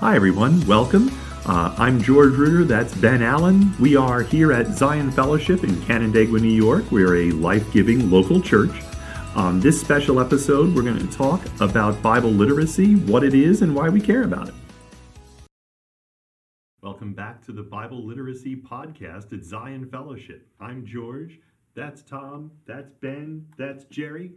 Hi, everyone. Welcome. Uh, I'm George Ritter. That's Ben Allen. We are here at Zion Fellowship in Canandaigua, New York. We're a life giving local church. On this special episode, we're going to talk about Bible literacy, what it is, and why we care about it. Welcome back to the Bible Literacy Podcast at Zion Fellowship. I'm George. That's Tom. That's Ben. That's Jerry.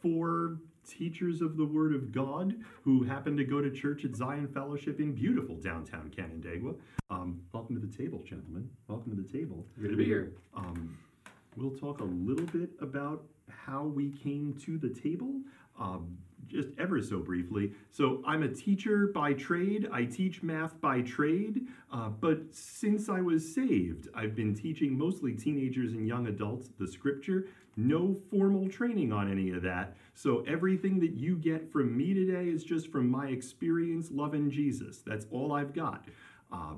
Four teachers of the Word of God who happen to go to church at Zion Fellowship in beautiful downtown Canandaigua. Um, welcome to the table, gentlemen. Welcome to the table. Good to be here. Um, we'll talk a little bit about how we came to the table. Um, ever so briefly. So, I'm a teacher by trade. I teach math by trade. Uh, but since I was saved, I've been teaching mostly teenagers and young adults the scripture. No formal training on any of that. So, everything that you get from me today is just from my experience loving Jesus. That's all I've got. Uh,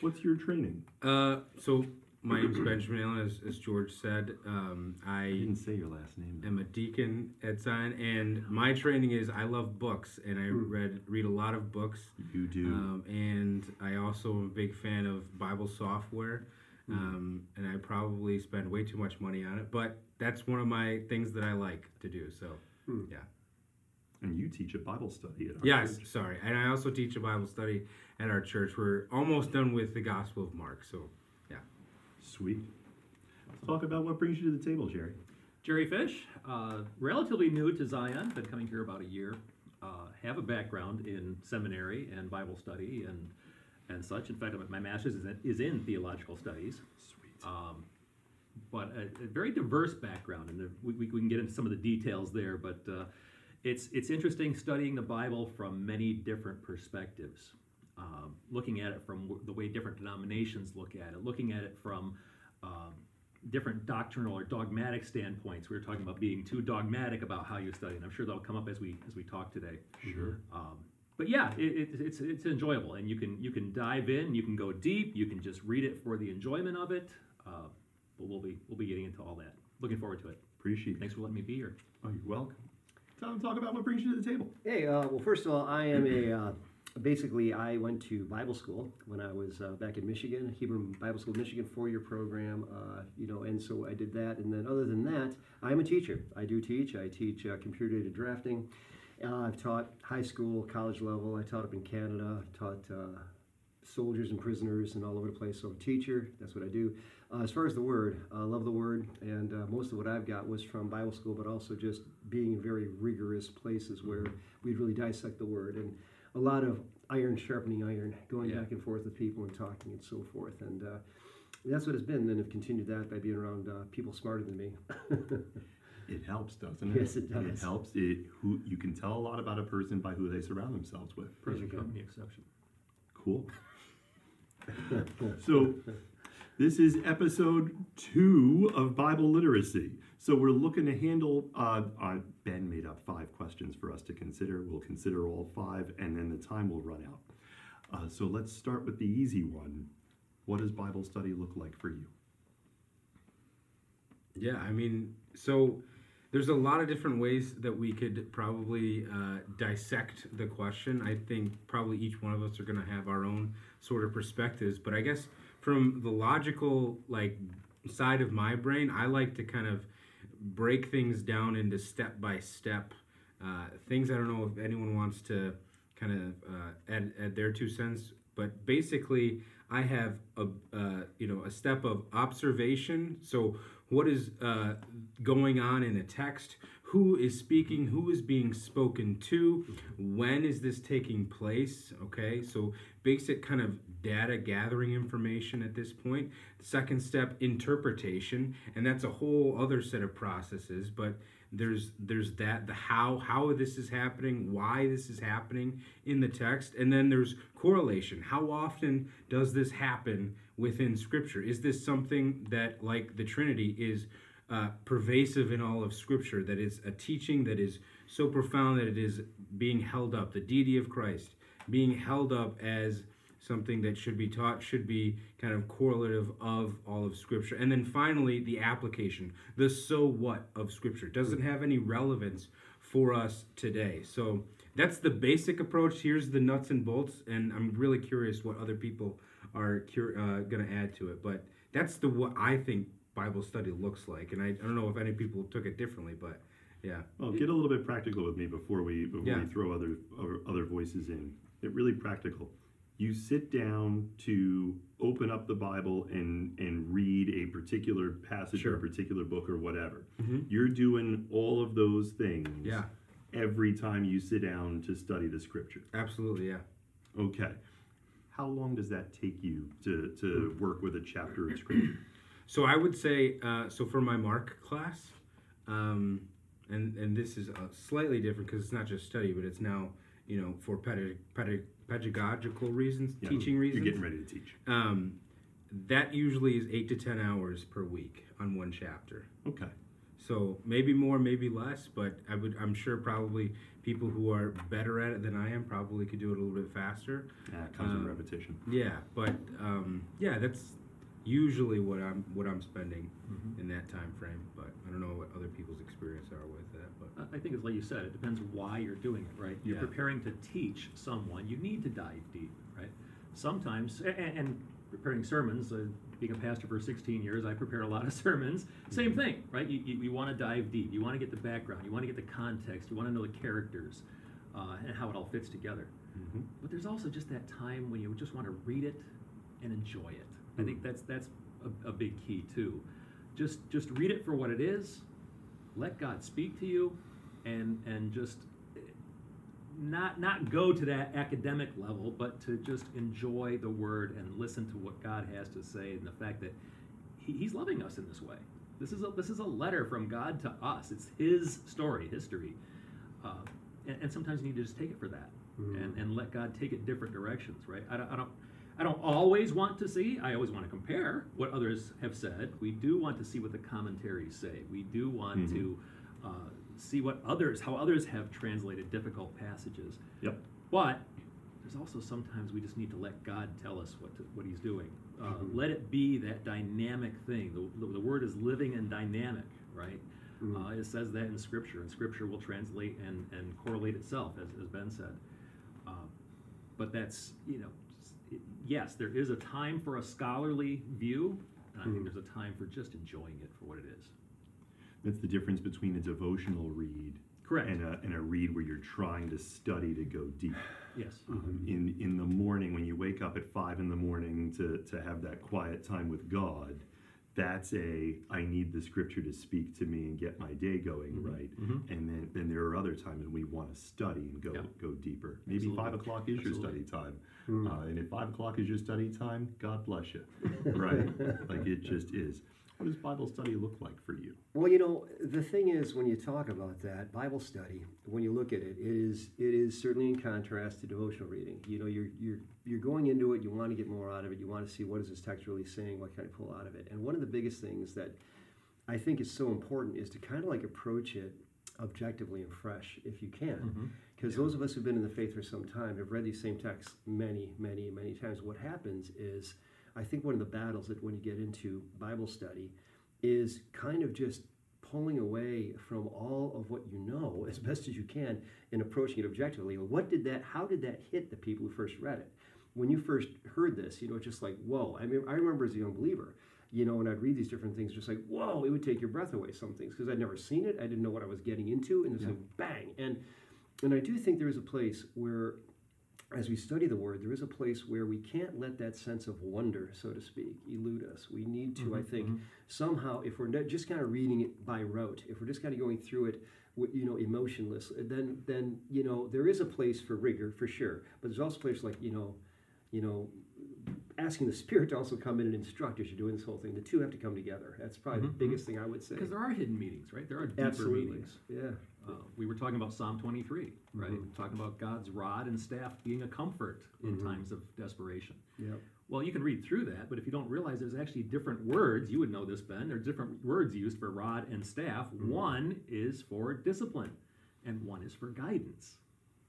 what's your training? Uh, so my name's Benjamin Allen, as, as George said. Um, I I didn't say your last name. am a deacon at Zion, and my training is I love books, and I read read a lot of books. You do. Um, and I also am a big fan of Bible software, um, and I probably spend way too much money on it, but that's one of my things that I like to do. So, yeah. And you teach a Bible study at our Yes, church. sorry. And I also teach a Bible study at our church. We're almost done with the Gospel of Mark, so. Sweet. Let's talk about what brings you to the table, Jerry. Jerry Fish, uh, relatively new to Zion, been coming here about a year. Uh, have a background in seminary and Bible study and and such. In fact, my master's is in, is in theological studies. Sweet. Um, but a, a very diverse background, and we, we can get into some of the details there. But uh, it's it's interesting studying the Bible from many different perspectives, um, looking at it from w- the way different denominations look at it, looking at it from um, different doctrinal or dogmatic standpoints. We were talking about being too dogmatic about how you study, and I'm sure that'll come up as we as we talk today. Sure. Um, but yeah, it, it, it's it's enjoyable, and you can you can dive in, you can go deep, you can just read it for the enjoyment of it. Uh, but we'll be we'll be getting into all that. Looking forward to it. Appreciate it. Thanks for letting me be here. Oh, you're welcome. Tom, talk about what brings you to the table. Hey, uh, well, first of all, I am a uh, basically I went to Bible school when I was uh, back in Michigan, Hebrew Bible School, Michigan, four-year program. Uh, you know, and so I did that, and then other than that, I'm a teacher. I do teach. I teach uh, computer-aided drafting. Uh, I've taught high school, college level. I taught up in Canada. Taught uh, soldiers and prisoners and all over the place. So I'm a teacher. That's what I do. Uh, as far as the word, I love the word, and uh, most of what I've got was from Bible school, but also just being in very rigorous places where we'd really dissect the word, and a lot of iron sharpening iron, going Yeah. back and forth with people and talking and so forth, and uh, that's what it's been. Then I've continued that by being around uh, people smarter than me. It helps, doesn't it? Yes, it does. It helps. It who you can tell a lot about a person by who they surround themselves with. Present go. company exception. Cool. so, this is episode two of Bible literacy. So we're looking to handle. Uh, uh, ben made up five questions for us to consider. We'll consider all five, and then the time will run out. Uh, so let's start with the easy one. What does Bible study look like for you? Yeah, I mean, so there's a lot of different ways that we could probably uh, dissect the question. I think probably each one of us are going to have our own sort of perspectives, but I guess from the logical like side of my brain, I like to kind of break things down into step by step uh, things. I don't know if anyone wants to kind of uh, add, add their two cents, but basically, I have a uh, you know a step of observation. So what is uh, going on in a text? Who is speaking? Who is being spoken to? When is this taking place? Okay, so basic kind of data gathering information at this point. Second step, interpretation, and that's a whole other set of processes. But there's there's that the how how this is happening why this is happening in the text and then there's correlation how often does this happen within scripture is this something that like the trinity is uh, pervasive in all of scripture that is a teaching that is so profound that it is being held up the deity of christ being held up as something that should be taught should be kind of correlative of all of scripture and then finally the application the so what of scripture doesn't have any relevance for us today so that's the basic approach. Here's the nuts and bolts, and I'm really curious what other people are cur- uh, going to add to it. But that's the what I think Bible study looks like, and I, I don't know if any people took it differently, but yeah, Well, get a little bit practical with me before we before Yeah. we throw other other- other voices in. Get really practical. You sit down to open up the Bible and and read a particular passage or a particular book or whatever. Mhm. You're doing all of those things. yeah, Every time you sit down to study the scripture. absolutely, yeah. Okay. How long does that take you to, to work with a chapter of scripture? So I would say, uh, so for my Mark class, um, and and this is uh, slightly different because it's not just study, but it's now you know for pedag- pedag- pedagogical reasons, Yeah, teaching reasons. You're getting ready to teach. Um, that usually is eight to ten hours per week on one chapter. Okay. So maybe more, maybe less, but I would I'm sure probably people who are better at it than I am probably could do it a little bit faster. That comes Um, with repetition. Yeah, but um, yeah, that's usually what I'm what I'm spending in that time frame. But I don't know what other people's experience are with that. But I- think it's like you said, it depends why you're doing it, right? You're Yeah. preparing to teach someone, you need to dive deep, right? Sometimes, a- a- and, preparing sermons, uh, being a pastor for 16 years, I prepare a lot of sermons. Same thing, right? You, you, you want to dive deep, you want to get the background, you want to get the context, you want to know the characters uh, and how it all fits together. Mhm. But there's also just that time when you just want to read it and enjoy it. I think that's that's a, a big key too. Just just read it for what it is. Let God speak to you, and and just eh, not not go to that academic level, but to just enjoy the Word and listen to what God has to say, and the fact that he, He's loving us in this way. This is a this is a letter from God to us. It's His story, history, uh, and, and sometimes you need to just take it for that, and and let God take it different directions, right? I don't. I don't I don't always want to see, I always want to compare what others have said. We do want to see what the commentaries say. We do want Mhm. to uh, see what others, how others have translated difficult passages. Yep. But there's also sometimes we just need to let God tell us what to, what He's doing. Uh, Mhm. Let it be that dynamic thing. The, the, the word is living and dynamic, right? Mhm. Uh, it says that in Scripture, and Scripture will translate and, and correlate itself, as, as Ben said. Uh, but that's, you know, yes, there is a time for a scholarly view, and I think Mhm. there's a time for just enjoying it for what it is. That's the difference between a devotional read Correct. and a, and a read where you're trying to study to go deep. Yes. Um, in in the morning when you wake up at five in the morning to to have that quiet time with God, that's a I need the Scripture to speak to me and get my day going Mhm. right. Mhm. And then then there are other times when we want to study and go Yeah. go deeper. Maybe Absolutely. five o'clock is Absolutely. your study time, Mm. uh, and if five o'clock is your study time, God bless you. right? like it just is. What does Bible study look like for you? Well, you know, the thing is, when you talk about that Bible study, when you look at it, it is it is certainly in contrast to devotional reading. You know, you're you're you're going into it, you want to get more out of it, you want to see what is this text really saying, what can I pull out of it. And one of the biggest things that I think is so important is to kind of like approach it objectively and fresh, if you can. Mhm. Because those of us who've been in the faith for some time have read these same texts many, many, many times. What happens is, I think one of the battles that when you get into Bible study is kind of just pulling away from all of what you know as best as you can and approaching it objectively. What did that? How did that hit the people who first read it? When you first heard this, you know, it's just like whoa. I mean, I remember as a young believer, you know, when I'd read these different things, just like whoa, it would take your breath away. Some things because I'd never seen it, I didn't know what I was getting into, and it's Yeah. like bang. And and I do think there is a place where as we study the word, there is a place where we can't let that sense of wonder, so to speak, elude us. We need to, I Mhm, think, mhm. somehow, if we're just kind of reading it by rote, if we're just kind of going through it, you know, emotionless, then then you know there is a place for rigor for sure. But there's also a place like you know, you know, asking the Spirit to also come in and instruct as you're doing this whole thing. The two have to come together. That's probably Mhm, the biggest thing I would say. Because there are hidden meanings, right? There are deeper Absolutely, meanings. yeah. Uh, we were talking about Psalm 23, right? Mhm. Talking about God's rod and staff being a comfort in Mhm. times of desperation. Yeah. Well, you can read through that, but if you don't realize there's actually different words, you would know this, Ben. There are different words used for rod and staff. Mm-hmm. One is for discipline, and one is for guidance.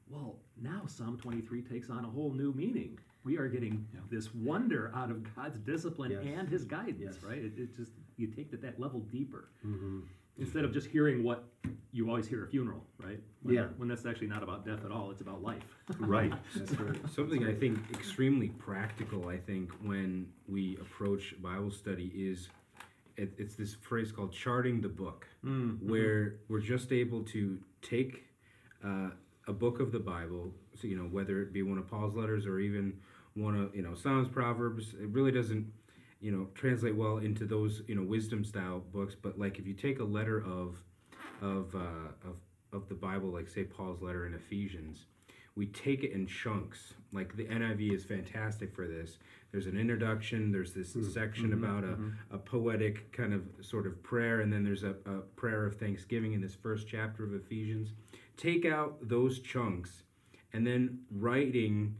Well, now Psalm 23 takes on a whole new meaning. We are getting this wonder out of God's discipline Yes. and His guidance, Yes. right? It, it just you take it that level deeper. Mm-hmm. instead of just hearing what you always hear at a funeral, right? When, Yeah. When that's actually not about death at all; it's about life. Right. That's right. Something I think extremely practical, I think, when we approach Bible study is it, it's this phrase called charting the book, where we're just able to take uh, a book of the Bible, so, you know, whether it be one of Paul's letters or even one of, you know, Psalms, Proverbs, it really doesn't, you know, translate well into those, you know, wisdom style books. But like if you take a letter of, of, uh, of, of the Bible, like say Paul's letter in Ephesians, we take it in chunks. Like the NIV is fantastic for this. There's an introduction, there's this mm-hmm. section mm-hmm. about a, mm-hmm. a poetic kind of sort of prayer, and then there's a, a prayer of thanksgiving in this first chapter of Ephesians. Take out those chunks and then writing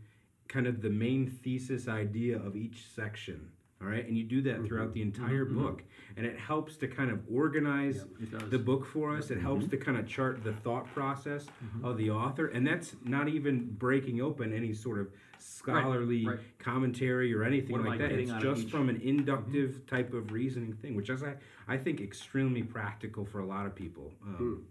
kind of the main thesis idea of each section. All right, and you do that throughout the entire book, and it helps to kind of organize It does. the book for us. It helps to kind of chart the thought process of the author, and that's not even breaking open any sort of scholarly right. commentary or anything like that. It's just from an inductive type of reasoning thing, which is I, I think extremely practical for a lot of people. Um,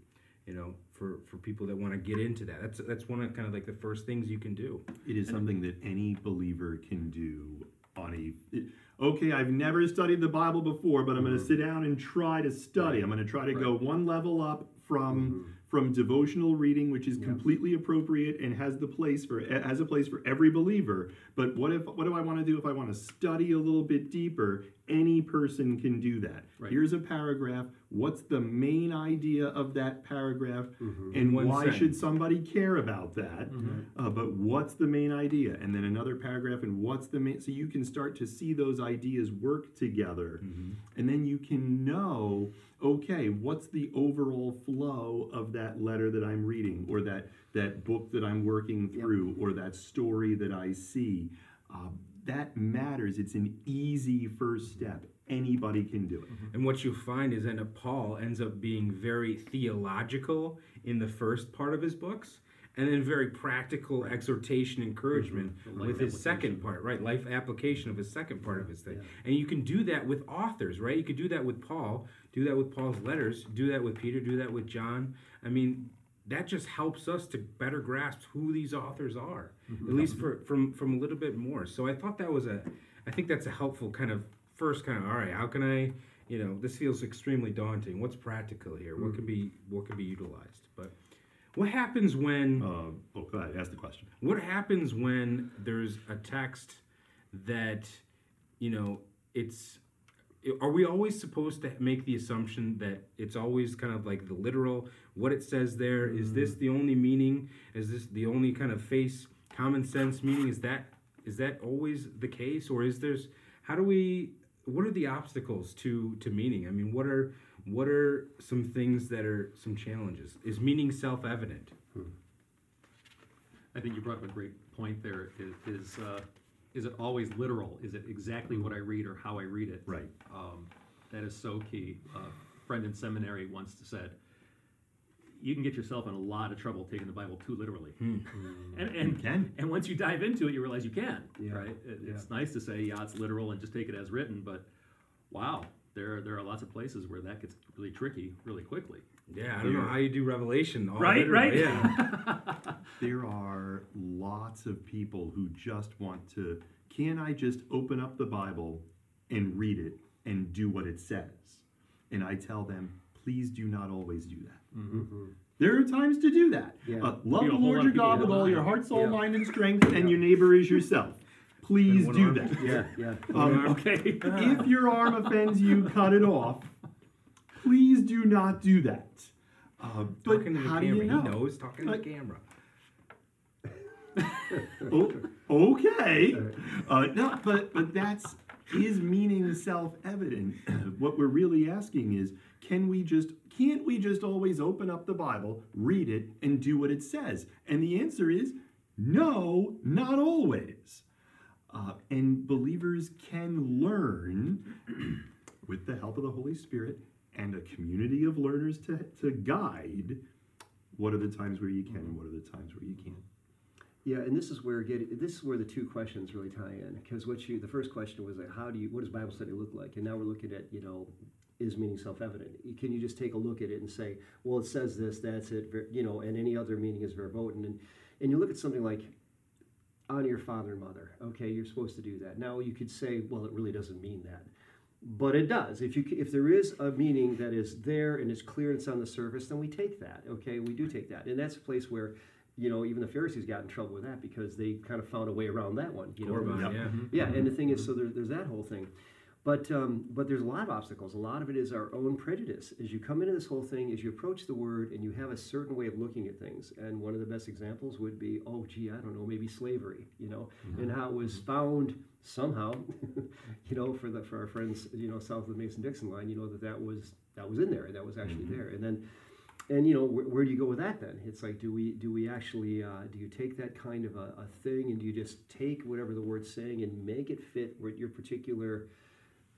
You know, for, for people that want to get into that, that's that's one of kind of like the first things you can do. It is something that any believer can do on a. okay, I've never studied the Bible before, but I'm going to mm-hmm. sit down and try to study. I'm going to try to go one level up from mm-hmm. from devotional reading, which is completely appropriate and has the place for has a place for every believer. But what if what do I want to do if I want to study a little bit deeper? Any person can do that. Right. Here's a paragraph. What's the main idea of that paragraph, and One why sentence. should somebody care about that? Uh, but what's the main idea? And then another paragraph, and what's the main? So you can start to see those ideas work together, and then you can know, okay, what's the overall flow of that letter that I'm reading, or that that book that I'm working through, or that story that I see. Uh, that matters. It's an easy first step. Anybody can do it. Mm-hmm. And what you find is that Paul ends up being very theological in the first part of his books, and then very practical exhortation, encouragement The life with his second part, right? Life application of his second part of his thing. And you can do that with authors, right? You could do that with Paul, do that with Paul's letters, do that with Peter, do that with John. I mean, that just helps us to better grasp who these authors are, at least for, from from a little bit more. So I thought that was a, I think that's a helpful kind of first kind of all right. How can I, you know, this feels extremely daunting. What's practical here? What can be what can be utilized? But what happens when? Uh, oh, go ahead. Ask the question. What happens when there's a text that, you know, it's. Are we always supposed to make the assumption that it's always kind of like the literal, what it says there? Is this the only meaning? Is this the only kind of face common sense meaning? Is that is that always the case, or is there's how do we? What are the obstacles to to meaning? I mean, what are what are some things that are some challenges? Is meaning self evident? I think you brought up a great point there. Is is, uh, is it always literal? Is it exactly what I read or how I read it? Right. Um, that is so key. A friend in seminary once said, "You can get yourself in a lot of trouble taking the Bible too literally." Hmm. Hmm. And and You can. and once you dive into it, you realize you can. Yeah. Right? It, It's nice to say, "Yeah, it's literal," and just take it as written. But wow, there there are lots of places where that gets really tricky really quickly. Yeah, I don't know how you do Revelation. all Right, literal, right. Yeah. There are lots of people who just want to, can I just open up the Bible and read it and do what it says? And I tell them, please do not always do that. There are times to do that. Yeah. Uh, love the know, a whole Lord your God with all your heart, soul, Yeah. mind, and strength, and your neighbor is yourself. Please do arm. that. Yeah, yeah. Um, Okay. if your arm offends you, cut it off. Please do not do that. Uh, but talking to the how do you know? He knows talking to the camera. Oh, okay. Uh, no, but but that's is meaning self-evident. what we're really asking is, can we just can't we just always open up the Bible, read it, and do what it says? And the answer is no, not always. Uh, and believers can learn with the help of the Holy Spirit and a community of learners to, to guide what are the times where you can and what are the times where you can't. Yeah, and this is where get this is where the two questions really tie in because what you the first question was like how do you what does Bible study look like and now we're looking at you know is meaning self-evident. Can you just take a look at it and say, well, it says this, that's it, you know, and any other meaning is verboten. And and you look at something like honor your father and mother. Okay, you're supposed to do that. Now you could say, well, it really doesn't mean that, but it does. If you if there is a meaning that is there and it's clear and it's on the surface, then we take that. Okay, we do take that, and that's a place where. You know, even the Pharisees got in trouble with that because they kind of found a way around that one. You know, Corban, Yep. yeah. Mm-hmm. yeah, and the mm-hmm. thing is, so mm-hmm. there, there's that whole thing. But um, but there's a lot of obstacles. A lot of it is our own prejudice. As you come into this whole thing, as you approach the word, and you have a certain way of looking at things. And one of the best examples would be, oh, gee, I don't know, maybe slavery. You know, and how it was found somehow. you know, for the for our friends, you know, south of the Mason-Dixon line, you know that that was that was in there. And that was actually there. And then and you know where, where do you go with that then? It's like do we do we actually uh, do you take that kind of a, a thing and do you just take whatever the word's saying and make it fit what your particular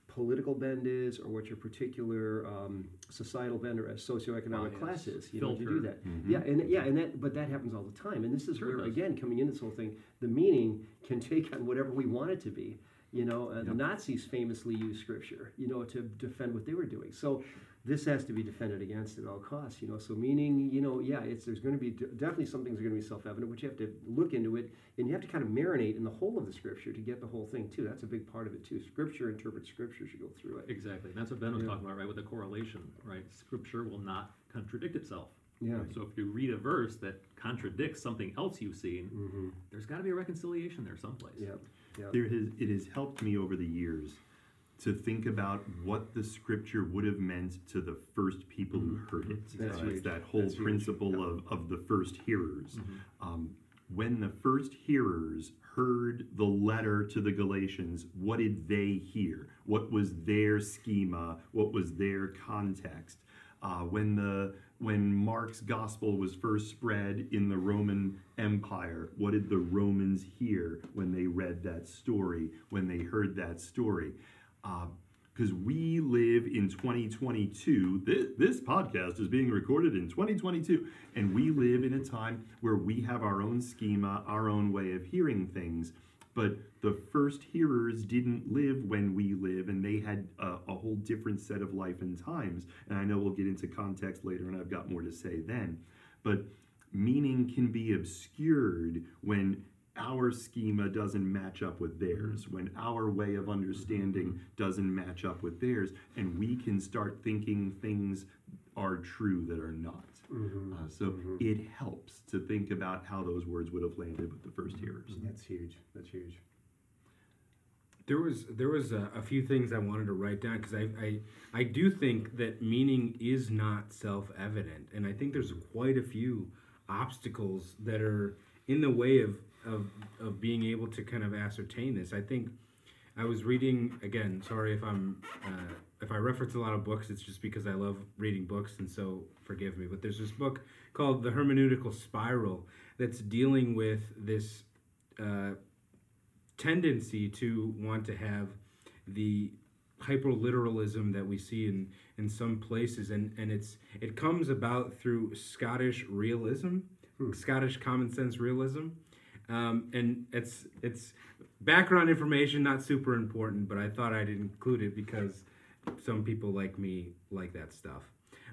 political bend is or what your particular um, societal bend or socioeconomic Bias, class is you know do you do filter. that. Yeah and yeah and that but that happens all the time. And this is Sure where does. again coming in this whole thing the meaning can take on whatever we want it to be you know? Uh, the nazis famously used scripture you know to defend what they were doing. So this has to be defended against at all costs you know so meaning you know yeah it's there's going to be definitely some things are going to be self-evident but you have to look into it and you have to kind of marinate in the whole of the scripture to get the whole thing too that's a big part of it too scripture interprets scripture as you go through it Exactly. And that's what Ben was Yeah. talking about, right? With the correlation, right? Scripture will not contradict itself. yeah So if you read a verse that contradicts something else you've seen, mm-hmm. there's got to be a reconciliation there someplace. yeah yeah There has it has helped me over the years to think about what the scripture would have meant to the first people who heard it. That's uh, it's that whole That's principle Yeah. of, of the first hearers. Um, when the first hearers heard the letter to the Galatians, what did they hear? What was their schema? What was their context? Uh, when the when Mark's gospel was first spread in the Roman Empire, what did the Romans hear when they read that story? When they heard that story? Um, because we live in 2022. This, this podcast is being recorded in 2022, and we live in a time where we have our own schema, our own way of hearing things. But the first hearers didn't live when we live, and they had a, a whole different set of life and times. And I know we'll get into context later, and I've got more to say then. But meaning can be obscured when our schema doesn't match up with theirs, when our way of understanding doesn't match up with theirs, and we can start thinking things are true that are not. Mm-hmm. Uh, so it helps to think about how those words would have landed with the first hearers. that's huge that's huge There was there was a, a few things I wanted to write down because I, I I do think that meaning is not self evident, and I think there's quite a few obstacles that are in the way of of of being able to kind of ascertain this. I think I was reading again. Sorry if I'm uh, if I reference a lot of books, it's just because I love reading books, and so forgive me. But there's this book called The Hermeneutical Spiral that's dealing with this. Uh, tendency to want to have the hyperliteralism that we see in in some places and and it's it comes about through Scottish realism Scottish common sense realism um, and it's it's background information not super important but I thought I'd include it because some people like me like that stuff.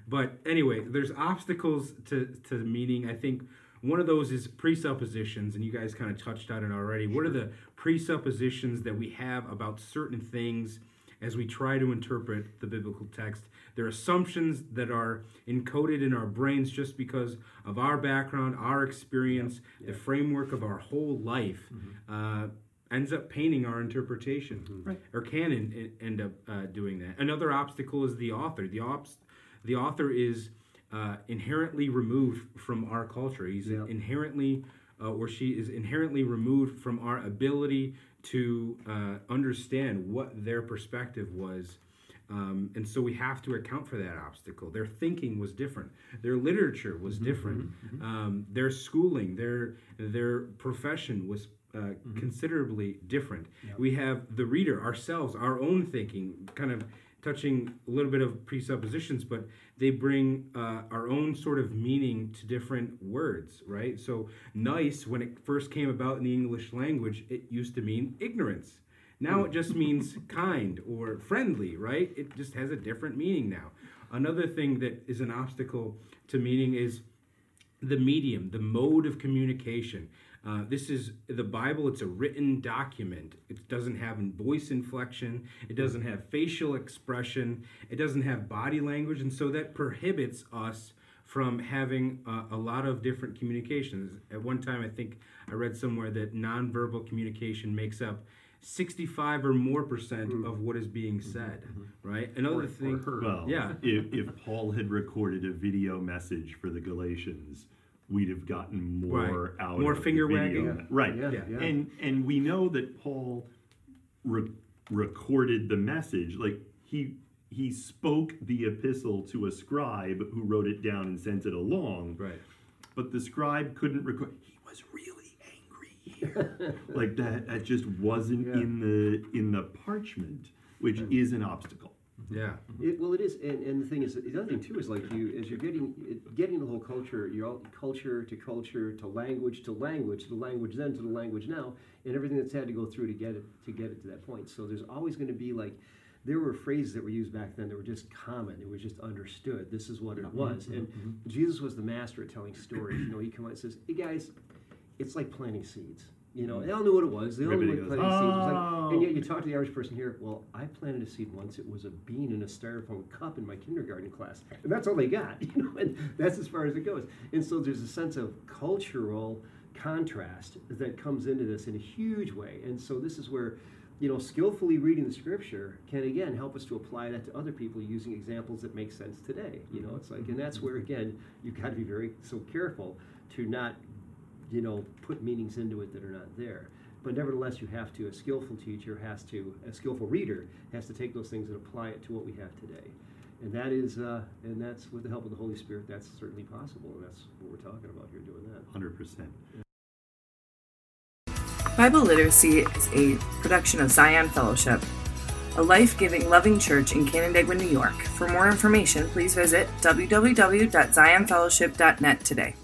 But anyway there's obstacles to to meaning I think one of those is presuppositions, and you guys kind of touched on it already. What are the presuppositions that we have about certain things as we try to interpret the biblical text? They're assumptions that are encoded in our brains just because of our background, our experience, the framework of our whole life. Uh, ends up painting our interpretation, Right. or can en- end up uh, doing that. Another obstacle is the author. The ops, the author is uh, inherently removed from our culture. He's Yeah. inherently, uh, or she is inherently removed from our ability to uh, understand what their perspective was. Um, and so we have to account for that obstacle. Their thinking was different. Their literature was different. Um, their schooling, their their profession was uh, considerably different. We have the reader, ourselves, our own thinking, kind of touching a little bit of presuppositions, but they bring uh, our own sort of meaning to different words, right? So, nice, when it first came about in the English language, it used to mean ignorance. Now it just means kind or friendly, right? It just has a different meaning now. Another thing that is an obstacle to meaning is the medium, the mode of communication. Uh, this is the Bible, it's a written document. It doesn't have voice inflection, it doesn't have facial expression, it doesn't have body language, and so that prohibits us from having uh, a lot of different communications. At one time, I think I read somewhere that nonverbal communication makes up 65 or more percent of what is being said, right? Another Or- or thing, heard. Well, Yeah. if, if Paul had recorded a video message for the Galatians, we'd have gotten more Right. out More of the finger video. wagging. Right. Yeah, Yeah. yeah. And and we know that Paul re- recorded the message. Like he he spoke the epistle to a scribe who wrote it down and sent it along. right? But the scribe couldn't record. He was really angry here. like that. That just wasn't Yeah. in the in the parchment, which hmm. is an obstacle. Yeah. It, well, it is, and, and the thing is, the other thing too is like you, as you're getting it- getting the whole culture, you're all culture to culture to language to language to language then to the language now, and everything that's had to go through to get it to get it to that point. So there's always going to be like, there were phrases that were used back then that were just common. It was just understood. This is what it was, mm-hmm. and mm-hmm. Jesus was the master at telling stories. You know, he come out and says, "Hey guys, it's like planting seeds." You know, they all knew what it was. They all knew what goes, planting seeds was like. Oh. And yet "Oh." you talk to the average person here, well, I planted a seed once. It was a bean in a styrofoam cup in my kindergarten class. And that's all they got, you know, and that's as far as it goes. And so there's a sense of cultural contrast that comes into this in a huge way. And so this is where, you know, skillfully reading the scripture can again help us to apply that to other people using examples that make sense today. You know, it's like, and that's where again, you've got to be very so careful to not you know, put meanings into it that are not there. But nevertheless, you have to, a skillful teacher has to, a skillful reader has to take those things and apply it to what we have today. And that is, uh, and that's with the help of the Holy Spirit, that's certainly possible. And that's what we're talking about here, doing that. Hundred percent. Bible Literacy is a production of Zion Fellowship, a life giving, loving church in Canandaigua, New York. For more information, please visit www.zionfellowship.net today.